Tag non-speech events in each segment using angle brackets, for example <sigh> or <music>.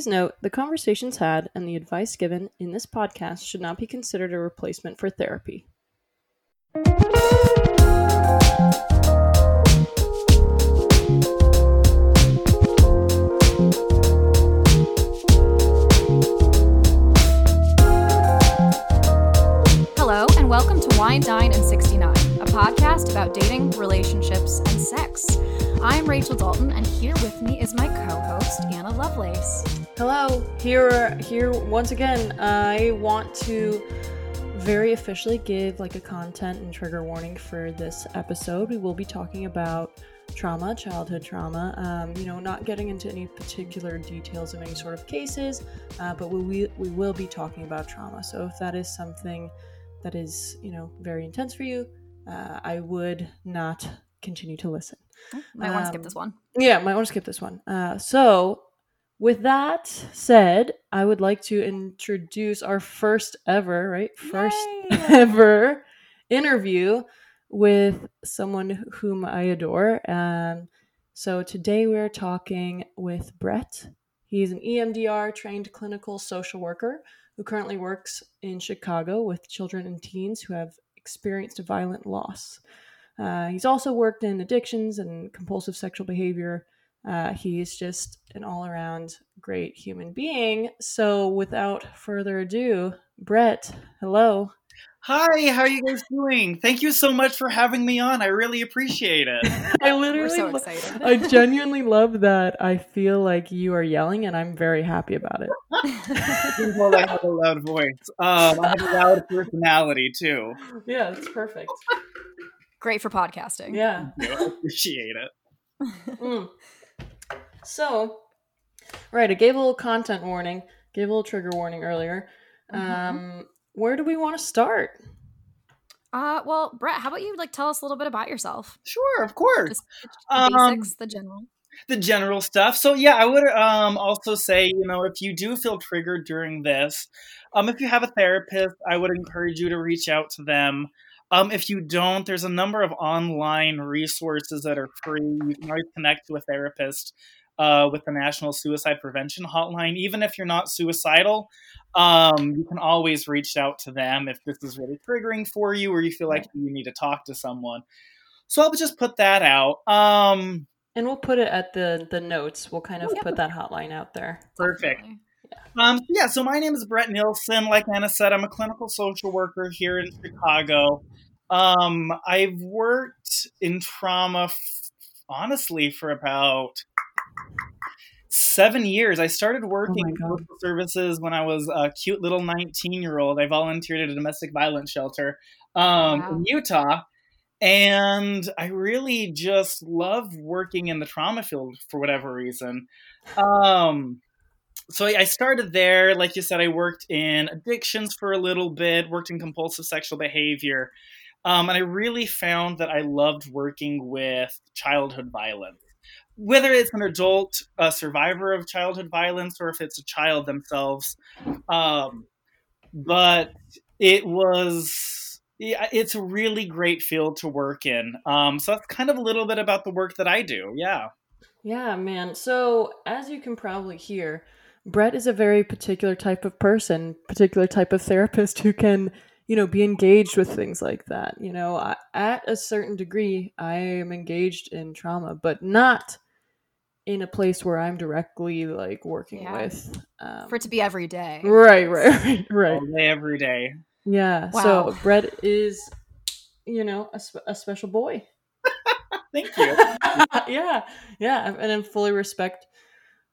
Please note the conversations had and the advice given in this podcast should not be considered a replacement for therapy. Hello, and welcome to Wine, Dine, and 69, a podcast about dating, relationships, and sex. I'm Rachel Dalton, and here with me is my co host, Anna Lovelace. Hello, here, here once again. I want to very officially give like a content and trigger warning for this episode. We will be talking about trauma, childhood trauma. Um, you know, not getting into any particular details of any sort of cases, uh, but we, we we will be talking about trauma. So if that is something that is you know very intense for you, uh, I would not continue to listen. Might want to skip Um, this one. Yeah, might want to skip this one. Uh, so, with that said, I would like to introduce our first ever, right? First Yay! <laughs> ever interview with someone whom I adore. Um, so, today we're talking with Bret. He's an EMDR trained clinical social worker who currently works in Chicago with children and teens who have experienced a violent loss. Uh, he's also worked in addictions and compulsive sexual behavior. Uh, he's just an all around great human being. So, without further ado, Bret, hello. Hi, how are you guys doing? Thank you so much for having me on. I really appreciate it. <laughs> I We're literally, so lo- excited. I genuinely love that. I feel like you are yelling, and I'm very happy about it. You can tell I have a loud voice. Um, I have a loud personality too. Yeah, it's perfect. Great for podcasting. Yeah. I appreciate it. Mm. So, right, I gave a little content warning, gave a little trigger warning earlier. Mhm. Um, where do we want to start? Uh, well, Bret, how about you like tell us a little bit about yourself? Sure, of course. Just the Um, the general. the general stuff. So yeah, I would um, also say, you know, if you do feel triggered during this, um, if you have a therapist, I would encourage you to reach out to them. Um, if you don't, there's a number of online resources that are free. You can always connect to a therapist uh, with the National Suicide Prevention Hotline. Even if you're not suicidal, um, you can always reach out to them if this is really triggering for you or you feel like you need to talk to someone. So I'll just put that out. Um, And we'll put it at the the notes. We'll kind of Yeah. put that hotline out there. perfect. Definitely. Um, yeah, so my name is Bret Nielsen. Like Anna said, I'm a clinical social worker here in Chicago. Um, I've worked in trauma, f- honestly, for about seven years. I started working my in social services when I was a cute little 19 year old. I volunteered at a domestic violence shelter um, Wow. in Utah. And I really just love working in the trauma field for whatever reason. Um, so I I started there. Like you said, I worked in addictions for a little bit, worked in compulsive sexual behavior. Um, and I really found that I loved working with childhood violence. Whether it's an adult a survivor of childhood violence or if it's a child themselves. Um, but it was, it's a really great field to work in. Um, so that's kind of a little bit about the work that I do. Yeah. Yeah, man. So, as you can probably hear, Bret is a very particular type of person, particular type of therapist who can, you know, be engaged with things like that. You know, I, at a certain degree, I am engaged in trauma, but not in a place where I'm directly like working Yeah. with. Um, For it to be every day. right, right, <laughs> right, right. All day, every day. Yeah. Wow. So Bret is, you know, a, sp- a special boy. <laughs> Thank you. <laughs> yeah, yeah, and I fully respect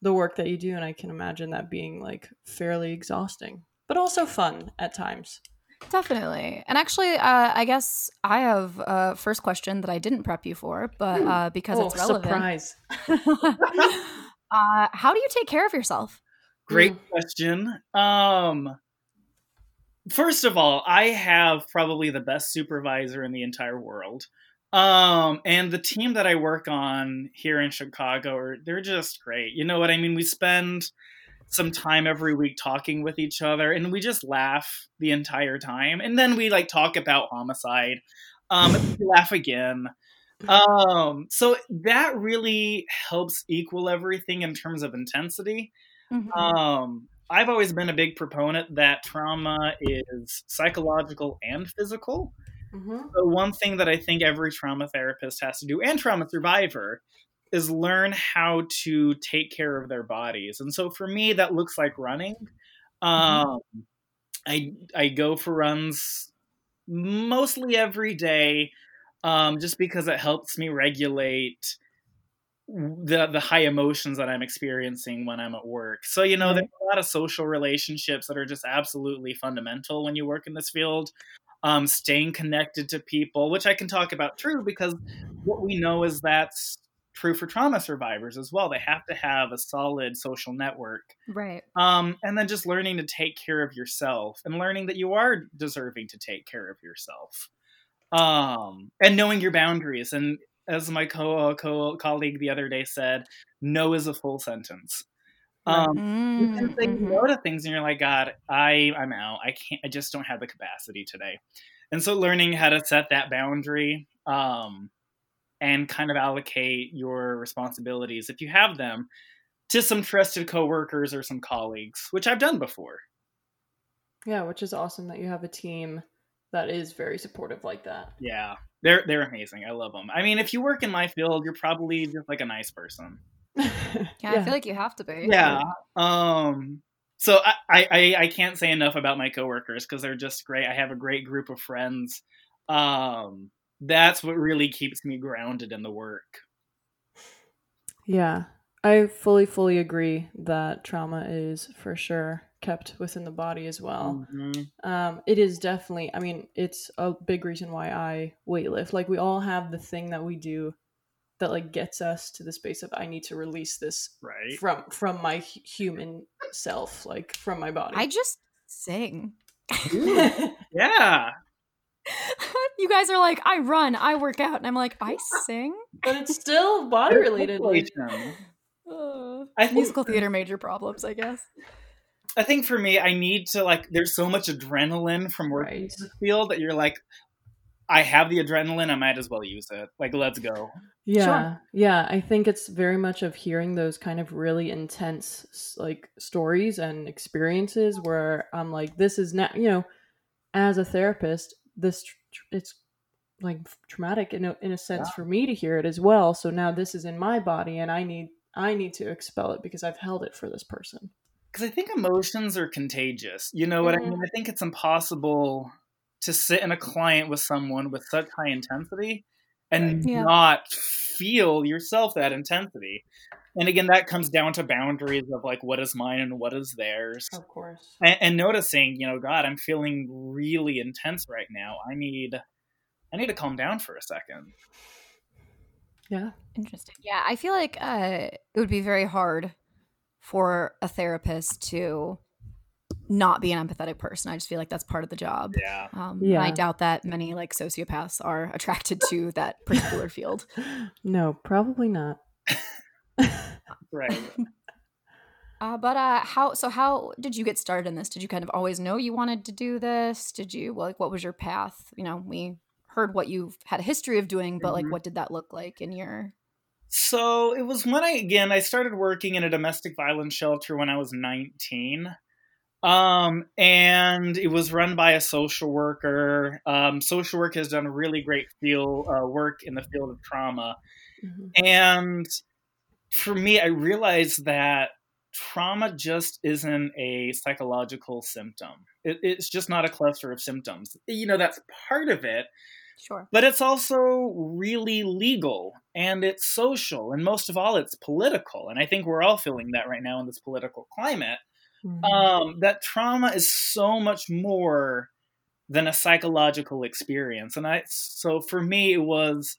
the work that you do, and I can imagine that being like fairly exhausting, but also fun at times. Definitely. And actually, uh, I guess I have a first question that I didn't prep you for, but uh, because oh, it's relevant. surprise! <laughs> <laughs> uh, how do you take care of yourself? Great Mm. question. Um, first of all, I have probably the best supervisor in the entire world. Um, and the team that I work on here in Chicago, are, they're just great. You know what I mean? We spend some time every week talking with each other, and we just laugh the entire time. And then we like talk about homicide. Um, we laugh again. Um, so that really helps equal everything in terms of intensity. Mhm. Um, I've always been a big proponent that trauma is psychological and physical. Mhm. So one thing that I think every trauma therapist has to do, and trauma survivor, is learn how to take care of their bodies. And so for me, that looks like running. Um, I I go for runs mostly every day, um, just because it helps me regulate the the high emotions that I'm experiencing when I'm at work. So you know, there's a lot of social relationships that are just absolutely fundamental when you work in this field. Um, staying connected to people, which I can talk about true because what we know is that's true for trauma survivors as well. They have to have a solid social network. Right. Um, and then just learning to take care of yourself and learning that you are deserving to take care of yourself. Um, and knowing your boundaries. And as my co, co colleague the other day said, no is a full sentence. Um, you can say mhm. no to things and you're like, God, I, I'm out. I can't, I just don't have the capacity today. And so learning how to set that boundary, um, and kind of allocate your responsibilities if you have them to some trusted coworkers or some colleagues, which I've done before. Yeah, which is awesome that you have a team that is very supportive like that. Yeah. They're they're amazing. I love them. I mean, if you work in my field, you're probably just like a nice person. <laughs> Yeah, I feel like you have to be. Yeah. Um so I, I, I- I can't say enough about my coworkers because they're just great. I have a great group of friends. Um that's what really keeps me grounded in the work. Yeah, I fully, fully agree that trauma is for sure kept within the body as well. Mhm. Um, it is definitely, I mean, it's a big reason why I weightlift. Like, we all have the thing that we do that, like, gets us to the space of I need to release this Right. from from my human self, like from my body. I just sing. Yeah. <laughs> you guys are like, I run, I work out, and I'm like, I <laughs> sing. but it's still body related. Uh, I think- musical theater major problems, I guess. I think for me, I need to like. There's so much adrenaline from working in Right. this field that you're like, I have the adrenaline. I might as well use it. Like, let's go. Yeah, yeah. I think it's very much of hearing those kind of really intense like stories and experiences where I'm like, this is now, you know, as a therapist, this tr- tr- it's like traumatic in a, in a sense Yeah. for me to hear it as well. So now this is in my body, and I need I need to expel it because I've held it for this person. Because I think emotions are contagious. You know what I Mhm. mean? I think it's impossible to sit in a client with someone with such high intensity and Yeah. not feel yourself that intensity. And again, that comes down to boundaries of like what is mine and what is theirs. Of course. and, and noticing, you know, God, I'm feeling really intense right now. I need, I need to calm down for a second. Yeah. Interesting. Yeah, I feel like uh, it would be very hard for a therapist to not be an empathetic person. I just feel like that's part of the job. Yeah, Um, Yeah. I doubt that many like sociopaths are <laughs> attracted to that particular field. <laughs> No, probably not. <laughs> right. <laughs> Uh, but uh, how? So how did you get started in this? Did you kind of always know you wanted to do this? Did you like what was your path? You know, we heard what you've had a history of doing, but like Mhm. what did that look like in your? So it was when I again I started working in a domestic violence shelter when I was 19. Um, and it was run by a social worker. Um, social work has done really great field uh, work in the field of trauma. Mhm. And for me, I realized that trauma just isn't a psychological symptom. It, it's just not a cluster of symptoms. You know, that's part of it, Sure. but it's also really legal and it's social. And most of all, it's political. And I think we're all feeling that right now in this political climate. Mhm. Um, that trauma is so much more than a psychological experience. And I, so for me, it was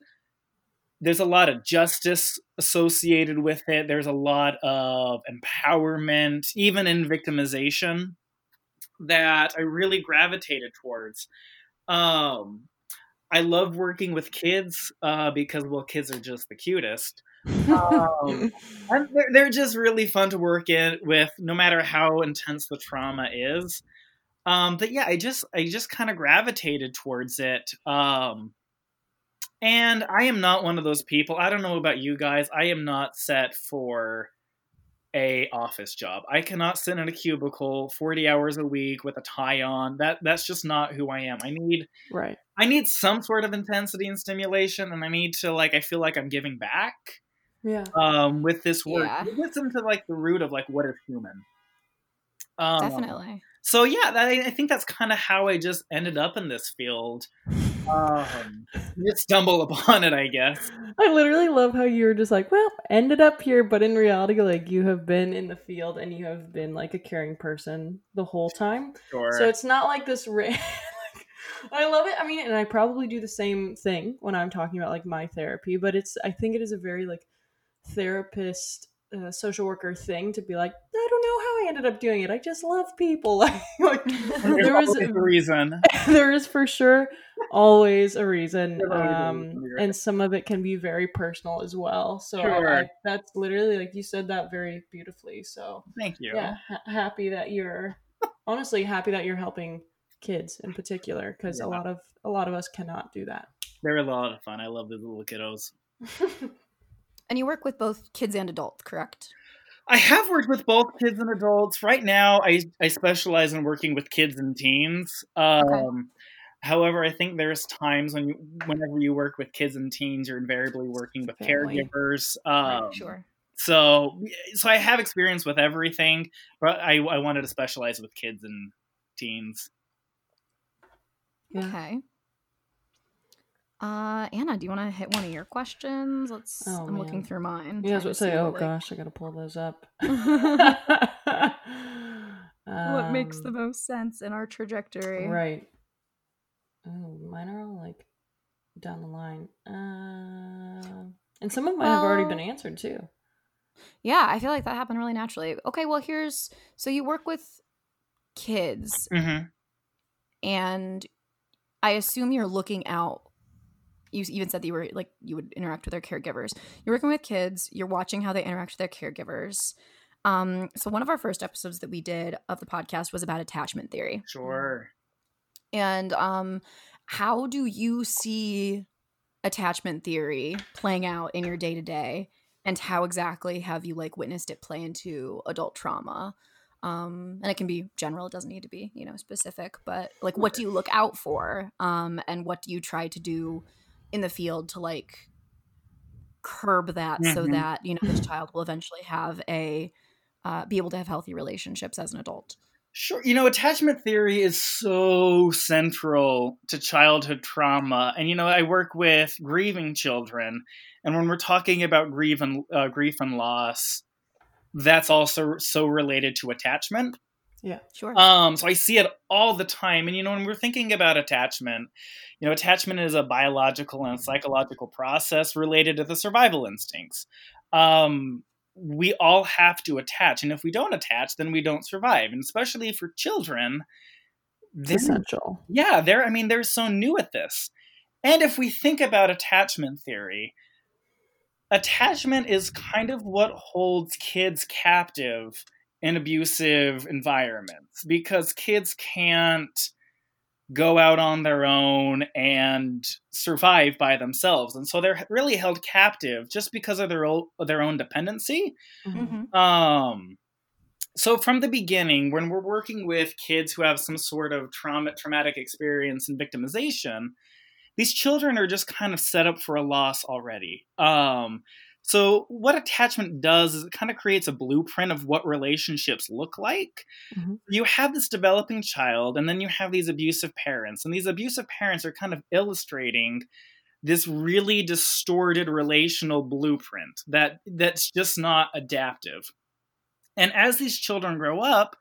there's a lot of justice associated with it. There's a lot of empowerment, even in victimization, that I really gravitated towards. Um, I love working with kids uh, because, well, kids are just the cutest. Um, <laughs> and they're, they're just really fun to work in with, no matter how intense the trauma is. Um, but yeah, I just I just kind of gravitated towards it. Um, and I am not one of those people. I don't know about you guys. I am not set for a office job. I cannot sit in a cubicle 40 hours a week with a tie on. That that's just not who I am. I need Right. I need some sort of intensity and stimulation and I need to like I feel like I'm giving back Yeah. um with this work. Yeah. It gets into like the root of like what is human. Um, Definitely. So yeah, that, I think that's kind of how I just ended up in this field. Um, you stumble upon it, I guess. I literally love how you were just like, well, ended up here, but in reality, like you have been in the field and you have been like a caring person the whole time. Sure. So it's not like this. <laughs> Ra- I love it. I mean, and I probably do the same thing when I'm talking about like my therapy, but it's. I think it is a very like therapist, uh, social worker thing to be like, I don't know how I ended up doing it. I just love people. <laughs> like, like There's there was a reason. <laughs> there is for sure always a reason There's always a um reason, you're right. and some of it can be very personal as well so I- Sure. I, that's literally like you said that very beautifully so Thank you. yeah ha- happy that you're honestly happy that you're helping kids in particular because Yeah. a lot of a lot of us cannot do that They're a lot of fun. I love the little kiddos. <laughs> And you work with both kids and adults, correct? I have worked with both kids and adults. Right now, I, I specialize in working with kids and teens. Um, However, I think there's times when you, whenever you work with kids and teens, you're invariably working with Family. caregivers. Right, Um, sure. So, so I have experience with everything, but I, I wanted to specialize with kids and teens. Okay. Uh, Anna, do you want to hit one of your questions? Let's. Oh, I'm looking through mine. yeah i was to to say oh like, gosh i gotta pull those up <laughs> what makes the Um, most sense in our trajectory? Right. Oh, mine are all like down the line. Uh, and some of mine have already been answered too. Yeah, I feel like that happened really naturally. Okay, well, here's so you work with kids, Mm-hmm. and I assume you're looking out. You even said that you were like you would interact with their caregivers. You're working with kids. You're watching how they interact with their caregivers. Um, so one of our first episodes that we did of the podcast was about attachment theory. Sure. And um, how do you see attachment theory playing out in your day to day? And how exactly have you like witnessed it play into adult trauma? Um, and it can be general; it doesn't need to be you know specific. But like, what do you look out for? Um, and what do you try to do in the field to like curb that so Mhm. that you know this child will eventually have a uh, be able to have healthy relationships as an adult? Sure. You know, attachment theory is so central to childhood trauma. And, you know, I work with grieving children. And when we're talking about grief and, uh, grief and loss, that's also so related to attachment. Yeah, sure. Um, so I see it all the time. And, you know, when we're thinking about attachment, you know, attachment is a biological and psychological process related to the survival instincts. Um, we all have to attach. And if we don't attach, then we don't survive. And especially for children, essential. yeah, they're, I mean, they're so new at this. And if we think about attachment theory, attachment is kind of what holds kids captive in abusive environments because kids can't go out on their own and survive by themselves and so they're really held captive just because of their own, their own dependency Mhm. Mhm. um so from the beginning when we're working with kids who have some sort of trauma traumatic experience and victimization these children are just kind of set up for a loss already um so what attachment does is it kind of creates a blueprint of what relationships look like Mhm. you have this developing child and then you have these abusive parents and these abusive parents are kind of illustrating this really distorted relational blueprint that that's just not adaptive and as these children grow up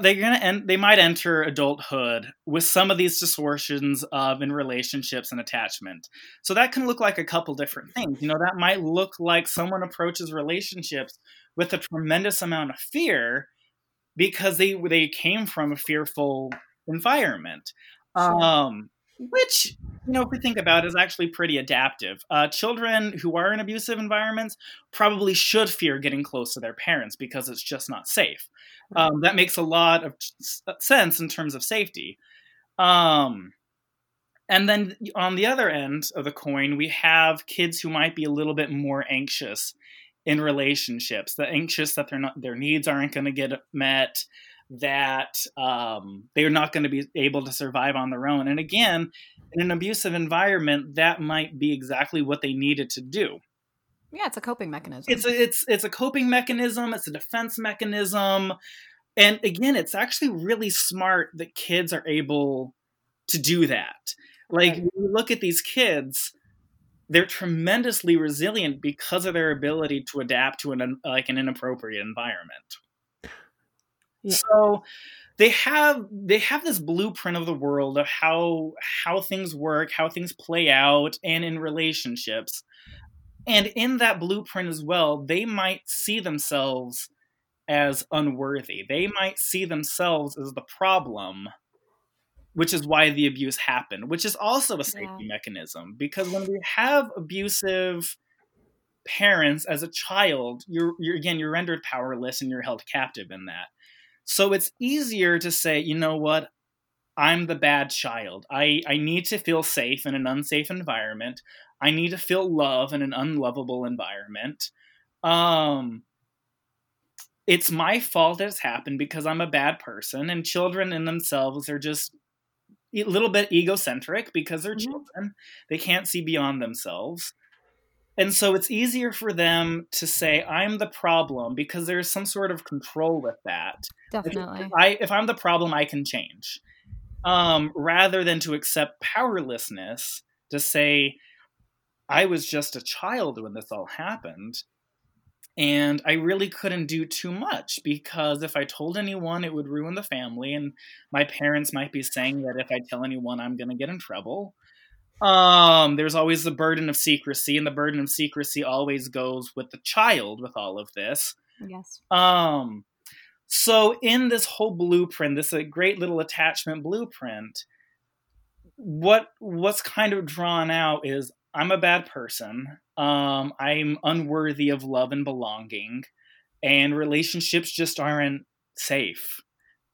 they're gonna end they might enter adulthood with some of these distortions of in relationships and attachment. So that can look like a couple different things. You know that might look like someone approaches relationships with a tremendous amount of fear because they they came from a fearful environment. Um which you know if we think about it, is actually pretty adaptive. Uh, children who are in abusive environments probably should fear getting close to their parents because it's just not safe. Um, that makes a lot of sense in terms of safety. Um, and then on the other end of the coin we have kids who might be a little bit more anxious in relationships, the anxious that they're not their needs aren't going to get met, that um, they're not going to be able to survive on their own. And again, in an abusive environment, that might be exactly what they needed to do. Yeah, it's a coping mechanism. It's a, it's it's a coping mechanism. It's a defense mechanism, and again, it's actually really smart that kids are able to do that. Like right. when you look at these kids, they're tremendously resilient because of their ability to adapt to an like an inappropriate environment. Yeah. So they have they have this blueprint of the world of how how things work, how things play out, and in relationships. And in that blueprint as well, they might see themselves as unworthy. They might see themselves as the problem which is why the abuse happened, which is also a safety yeah. mechanism. Because when we have abusive parents as a child, you're, you're again you're rendered powerless and you're held captive in that. So it's easier to say, you know what, I'm the bad child. I, I need to feel safe in an unsafe environment. I need to feel love in an unlovable environment. Um, it's my fault it's happened because I'm a bad person, and children in themselves are just a little bit egocentric because they're mm-hmm. children. They can't see beyond themselves. And so it's easier for them to say, I'm the problem because there's some sort of control with that. Definitely. If, I, if I'm the problem, I can change. Um, rather than to accept powerlessness to say, I was just a child when this all happened. And I really couldn't do too much because if I told anyone, it would ruin the family. And my parents might be saying that if I tell anyone, I'm going to get in trouble. Um, there's always the burden of secrecy, and the burden of secrecy always goes with the child with all of this. Yes. Um, so in this whole blueprint, this a great little attachment blueprint, what what's kind of drawn out is I'm a bad person. Um, I'm unworthy of love and belonging, and relationships just aren't safe.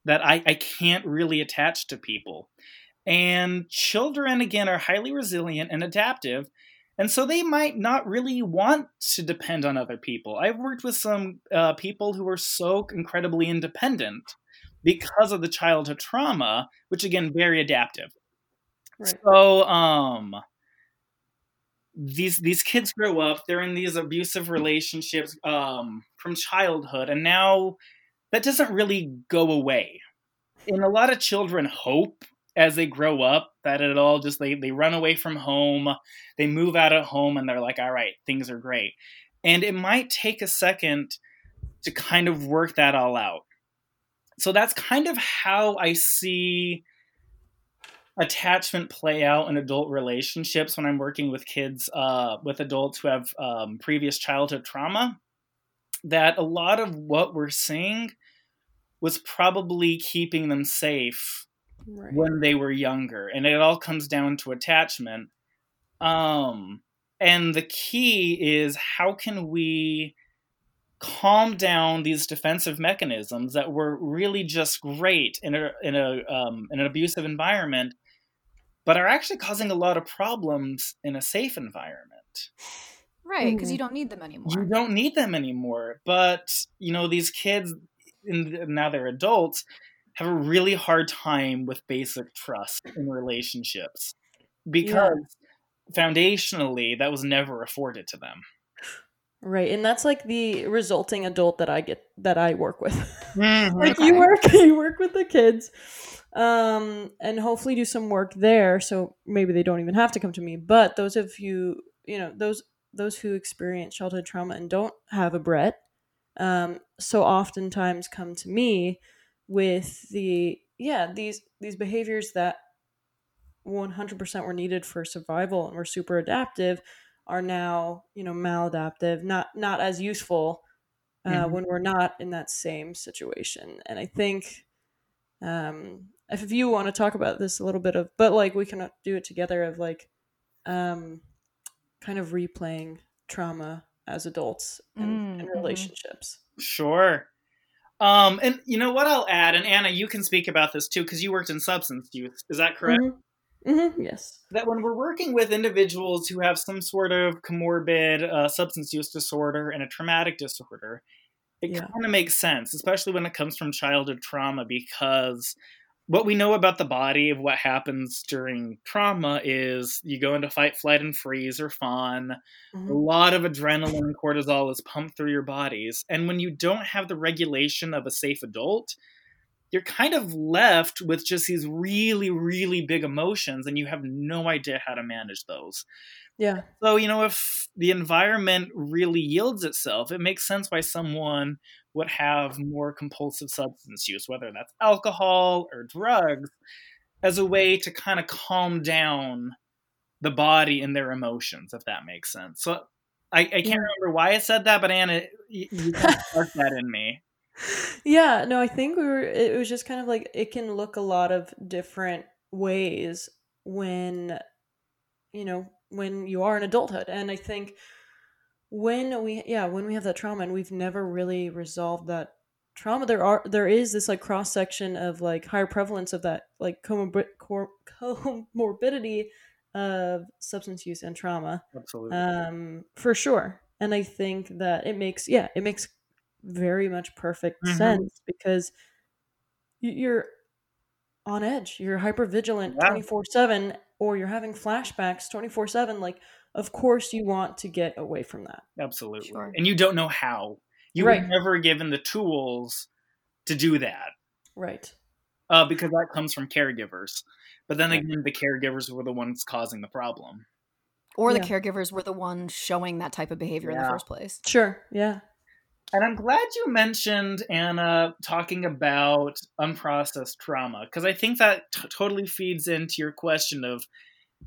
That I, I can't really attach to people. And children, again, are highly resilient and adaptive, and so they might not really want to depend on other people. I've worked with some uh, people who are so incredibly independent because of the childhood trauma, which again, very adaptive. Right. So, um, these these kids grow up they're in these abusive relationships um, from childhood and now that doesn't really go away and a lot of children hope as they grow up that it all just they, they run away from home they move out of home and they're like all right things are great. And it might take a second to kind of work that all out. So that's kind of how i see attachment play out in adult relationships when I'm working with kids, uh, with adults who have um, previous childhood trauma, that a lot of what we're seeing was probably keeping them safe right. when they were younger. And it all comes down to attachment. Um, and the key is how can we calm down these defensive mechanisms that were really just great in a in a um, in an abusive environment but are actually causing a lot of problems in a safe environment. Right, because mm-hmm. you don't need them anymore. You don't need them anymore. But, you know, these kids, in, now they're adults, have a really hard time with basic trust in relationships because yeah. foundationally that was never afforded to them. Right, and that's like the resulting adult that I get that I work with. Mm-hmm. <laughs> like you work, <laughs> you work with the kids, um, and hopefully do some work there. So maybe they don't even have to come to me. But those of you, you know, those those who experience childhood trauma and don't have a Bret, um, so oftentimes come to me with the yeah these these behaviors that 100% were needed for survival and were super adaptive are now you know maladaptive not not as useful uh, mm-hmm. when we're not in that same situation and i think um if you want to talk about this a little bit of but like we can do it together of like um kind of replaying trauma as adults and, mm, mm-hmm. relationships sure um and you know what i'll add and anna you can speak about this too because you worked in substance use is that correct mm-hmm. Mm-hmm. Yes. that when we're working with individuals who have some sort of comorbid uh, substance use disorder and a traumatic disorder, it Yeah. kind of makes sense, especially when it comes from childhood trauma, because what we know about the body of what happens during trauma is you go into fight, flight, and freeze or fawn. A Mhm. lot of adrenaline and cortisol is pumped through your bodies. And when you don't have the regulation of a safe adult, you're kind of left with just these really, really big emotions, and you have no idea how to manage those. Yeah. So, you know, if the environment really yields itself, it makes sense why someone would have more compulsive substance use, whether that's alcohol or drugs, as a way to kind of calm down the body and their emotions, if that makes sense. So I, I can't Yeah. remember why I said that, but Anna, you, you kind of <laughs> sparked that in me. Yeah, no, I think we were it was just kind of like it can look a lot of different ways when you know, when you are in adulthood. And I think when we yeah, when we have that trauma and we've never really resolved that trauma, there are there is this like cross section of like higher prevalence of that like comorbi- comorbidity of substance use and trauma. Absolutely. um for sure and i think that it makes yeah it makes very much perfect Mhm. sense because you're on edge you're hyper vigilant Yeah. 24 7 or you're having flashbacks 24 7 like of course you want to get away from that Absolutely. Sure. And you don't know how. You Right. were never given the tools to do that. right uh, because that comes from caregivers. But then again, the caregivers were the ones causing the problem. Or the Yeah. caregivers were the ones showing that type of behavior in the first place. sure yeah And I'm glad you mentioned Anna talking about unprocessed trauma because I think that t- totally feeds into your question of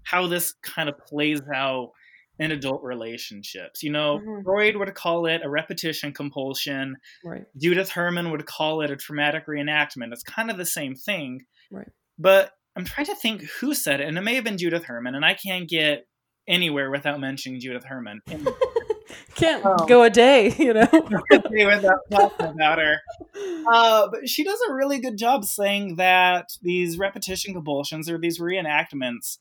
how this kind of plays out in adult relationships. You know, Mhm. Freud would call it a repetition compulsion. right Judith Herman would call it a traumatic reenactment. It's kind of the same thing. Right. But I'm trying to think who said it, and it may have been Judith Herman, and I can't get anywhere without mentioning Judith Herman. <laughs> Can't Oh. go a day <laughs> you know <laughs> without talking about her. Uh, but she does a really good job saying that these repetition compulsions or these reenactments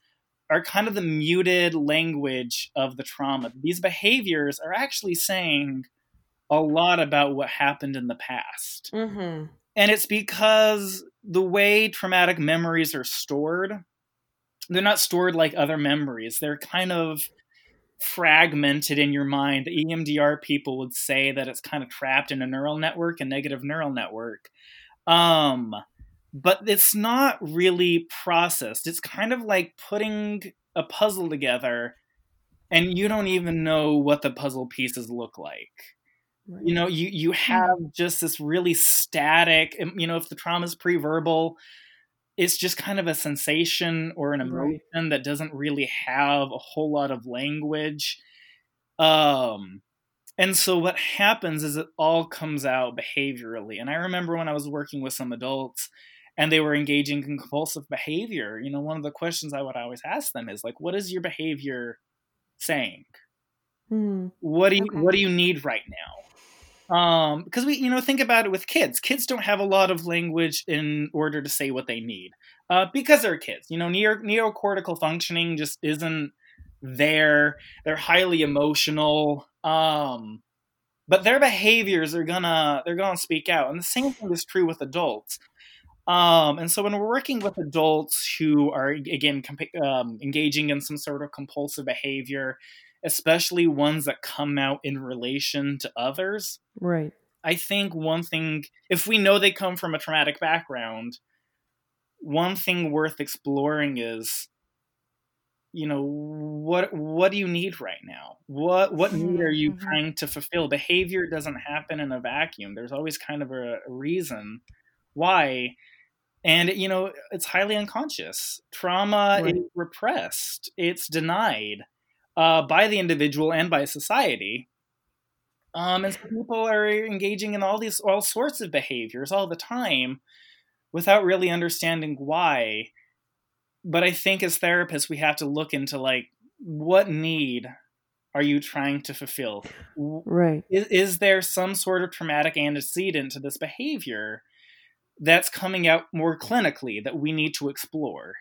are kind of the muted language of the trauma. These behaviors are actually saying a lot about what happened in the past. mm-hmm. And it's because the way traumatic memories are stored, they're not stored like other memories. They're kind of fragmented in your mind. The EMDR people would say that it's kind of trapped in a neural network, a negative neural network. Um, but it's not really processed. It's kind of like putting a puzzle together and you don't even know what the puzzle pieces look like right. you know you you have just this really static um, you know if the trauma is pre-verbal it's just kind of a sensation or an emotion Right. that doesn't really have a whole lot of language um and so what happens is it all comes out behaviorally and i remember when i was working with some adults and they were engaging in compulsive behavior you know one of the questions i would always ask them is like what is your behavior saying Hmm. what do you Okay. what do you need right now um because we you know think about it with kids. Kids don't have a lot of language in order to say what they need uh because they're kids. You know neo- neocortical functioning just isn't there. They're highly emotional um but their behaviors are gonna they're gonna speak out and the same thing is true with adults. Um, and so when we're working with adults who are again um, engaging in some sort of compulsive behavior especially ones that come out in relation to others. right I think one thing, if we know they come from a traumatic background, one thing worth exploring is, you know, what what do you need right now? What what need are you Mhm. trying to fulfill? Behavior doesn't happen in a vacuum. There's always kind of a, a reason why. And you know, it's highly unconscious. Trauma Right. is repressed. It's denied uh, by the individual and by society. Um, and so people are engaging in all these all sorts of behaviors all the time without really understanding why. But I think as therapists, we have to look into like what need are you trying to fulfill? Right Is, is there some sort of traumatic antecedent to this behavior that's coming out more clinically that we need to explore?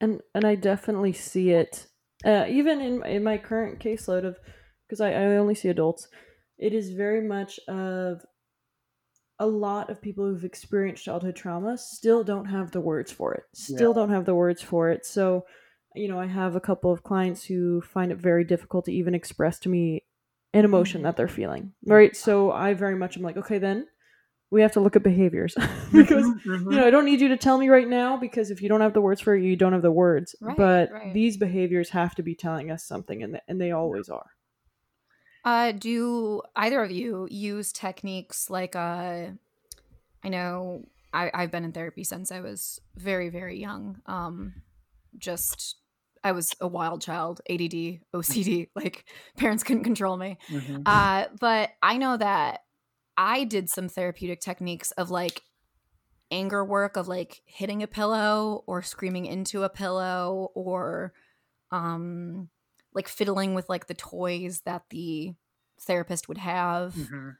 and and I definitely see it uh, even in in my current caseload of because I, I only see adults. It is very much of a lot of people who've experienced childhood trauma still don't have the words for it. Still Yeah. don't have the words for it. So, you know, I have a couple of clients who find it very difficult to even express to me an emotion Mhm. that they're feeling. Right? So, I very much am like, okay, then we have to look at behaviors <laughs> because Mhm, mhm. you know, I don't need you to tell me right now because if you don't have the words for it, you don't have the words. Right, but right. these behaviors have to be telling us something, and, and they always are. Uh, do either of you use techniques like uh, I know I, I've been in therapy since I was very very young. Um, just I was a wild child, ADD, OCD. <laughs> Like parents couldn't control me. Mhm. Uh, but I know that I did some therapeutic techniques of like anger work of like hitting a pillow or screaming into a pillow or um like fiddling with like the toys that the therapist would have. Mhm.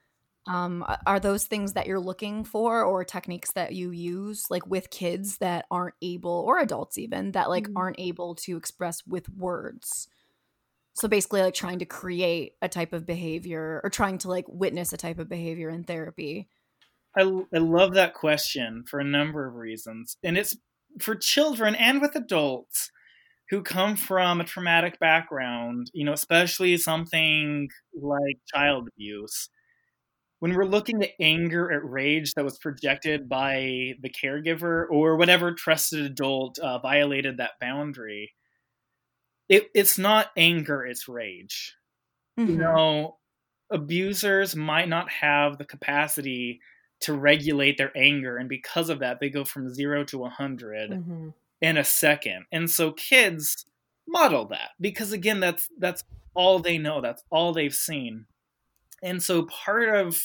Um are those things that you're looking for or techniques that you use like with kids that aren't able or adults even that like Mhm. aren't able to express with words? So basically like trying to create a type of behavior or trying to like witness a type of behavior in therapy. I, I love that question for a number of reasons. And it's for children and with adults who come from a traumatic background, you know, especially something like child abuse. When we're looking at anger at rage that was projected by the caregiver or whatever trusted adult uh, violated that boundary, it, it's not anger, it's rage you Mhm. know, abusers might not have the capacity to regulate their anger, and because of that, they go from zero to a 100 Mm-hmm. in a second. And so kids model that because again, that's that's all they know, that's all they've seen. And so part of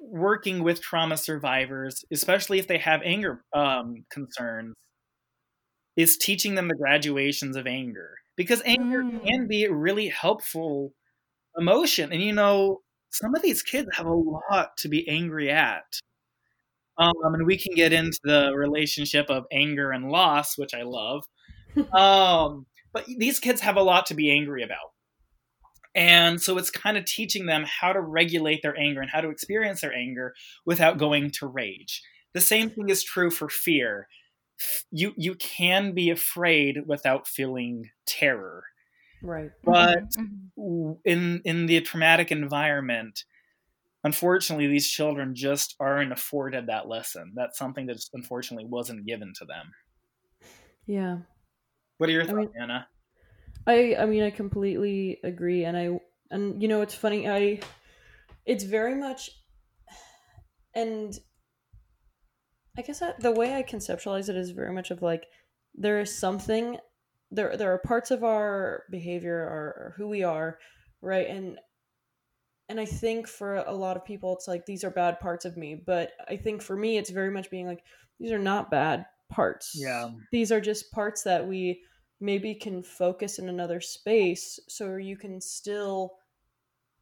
working with trauma survivors, especially if they have anger um, concerns, is teaching them the graduations of anger because anger Mm. can be a really helpful emotion. And you know, some of these kids have a lot to be angry at. Um, and we can get into the relationship of anger and loss, which I love. <laughs> Um, but these kids have a lot to be angry about. And so it's kind of teaching them how to regulate their anger and how to experience their anger without going to rage. The same thing is true for fear. You you can be afraid without feeling terror. Right. But Mhm. in in the traumatic environment, unfortunately, these children just aren't afforded that lesson. That's something that unfortunately wasn't given to them. Yeah. What are your I thoughts, mean- Anna? I I mean I completely agree and I and you know it's funny I it's very much and I guess I, the way I conceptualize it is very much of like there is something there there are parts of our behavior or, or who we are right? And and I think for a lot of people it's like these are bad parts of me. But I think for me it's very much being like these are not bad parts. Yeah. these are just parts that we maybe can focus in another space so you can still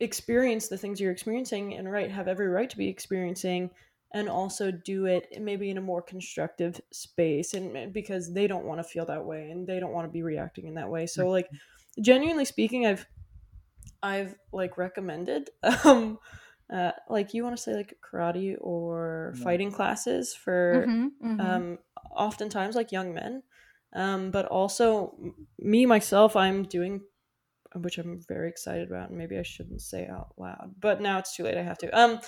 experience the things you're experiencing and right have every right to be experiencing and also do it maybe in a more constructive space and because they don't want to feel that way and they don't want to be reacting in that way so like genuinely speaking i've i've like recommended <laughs> um uh like you want to say like karate or Yeah. fighting classes for Mhm, mhm. um, oftentimes like young men um, but also m- me myself i'm doing which i'm very excited about and maybe i shouldn't say out loud but now it's too late i have to um,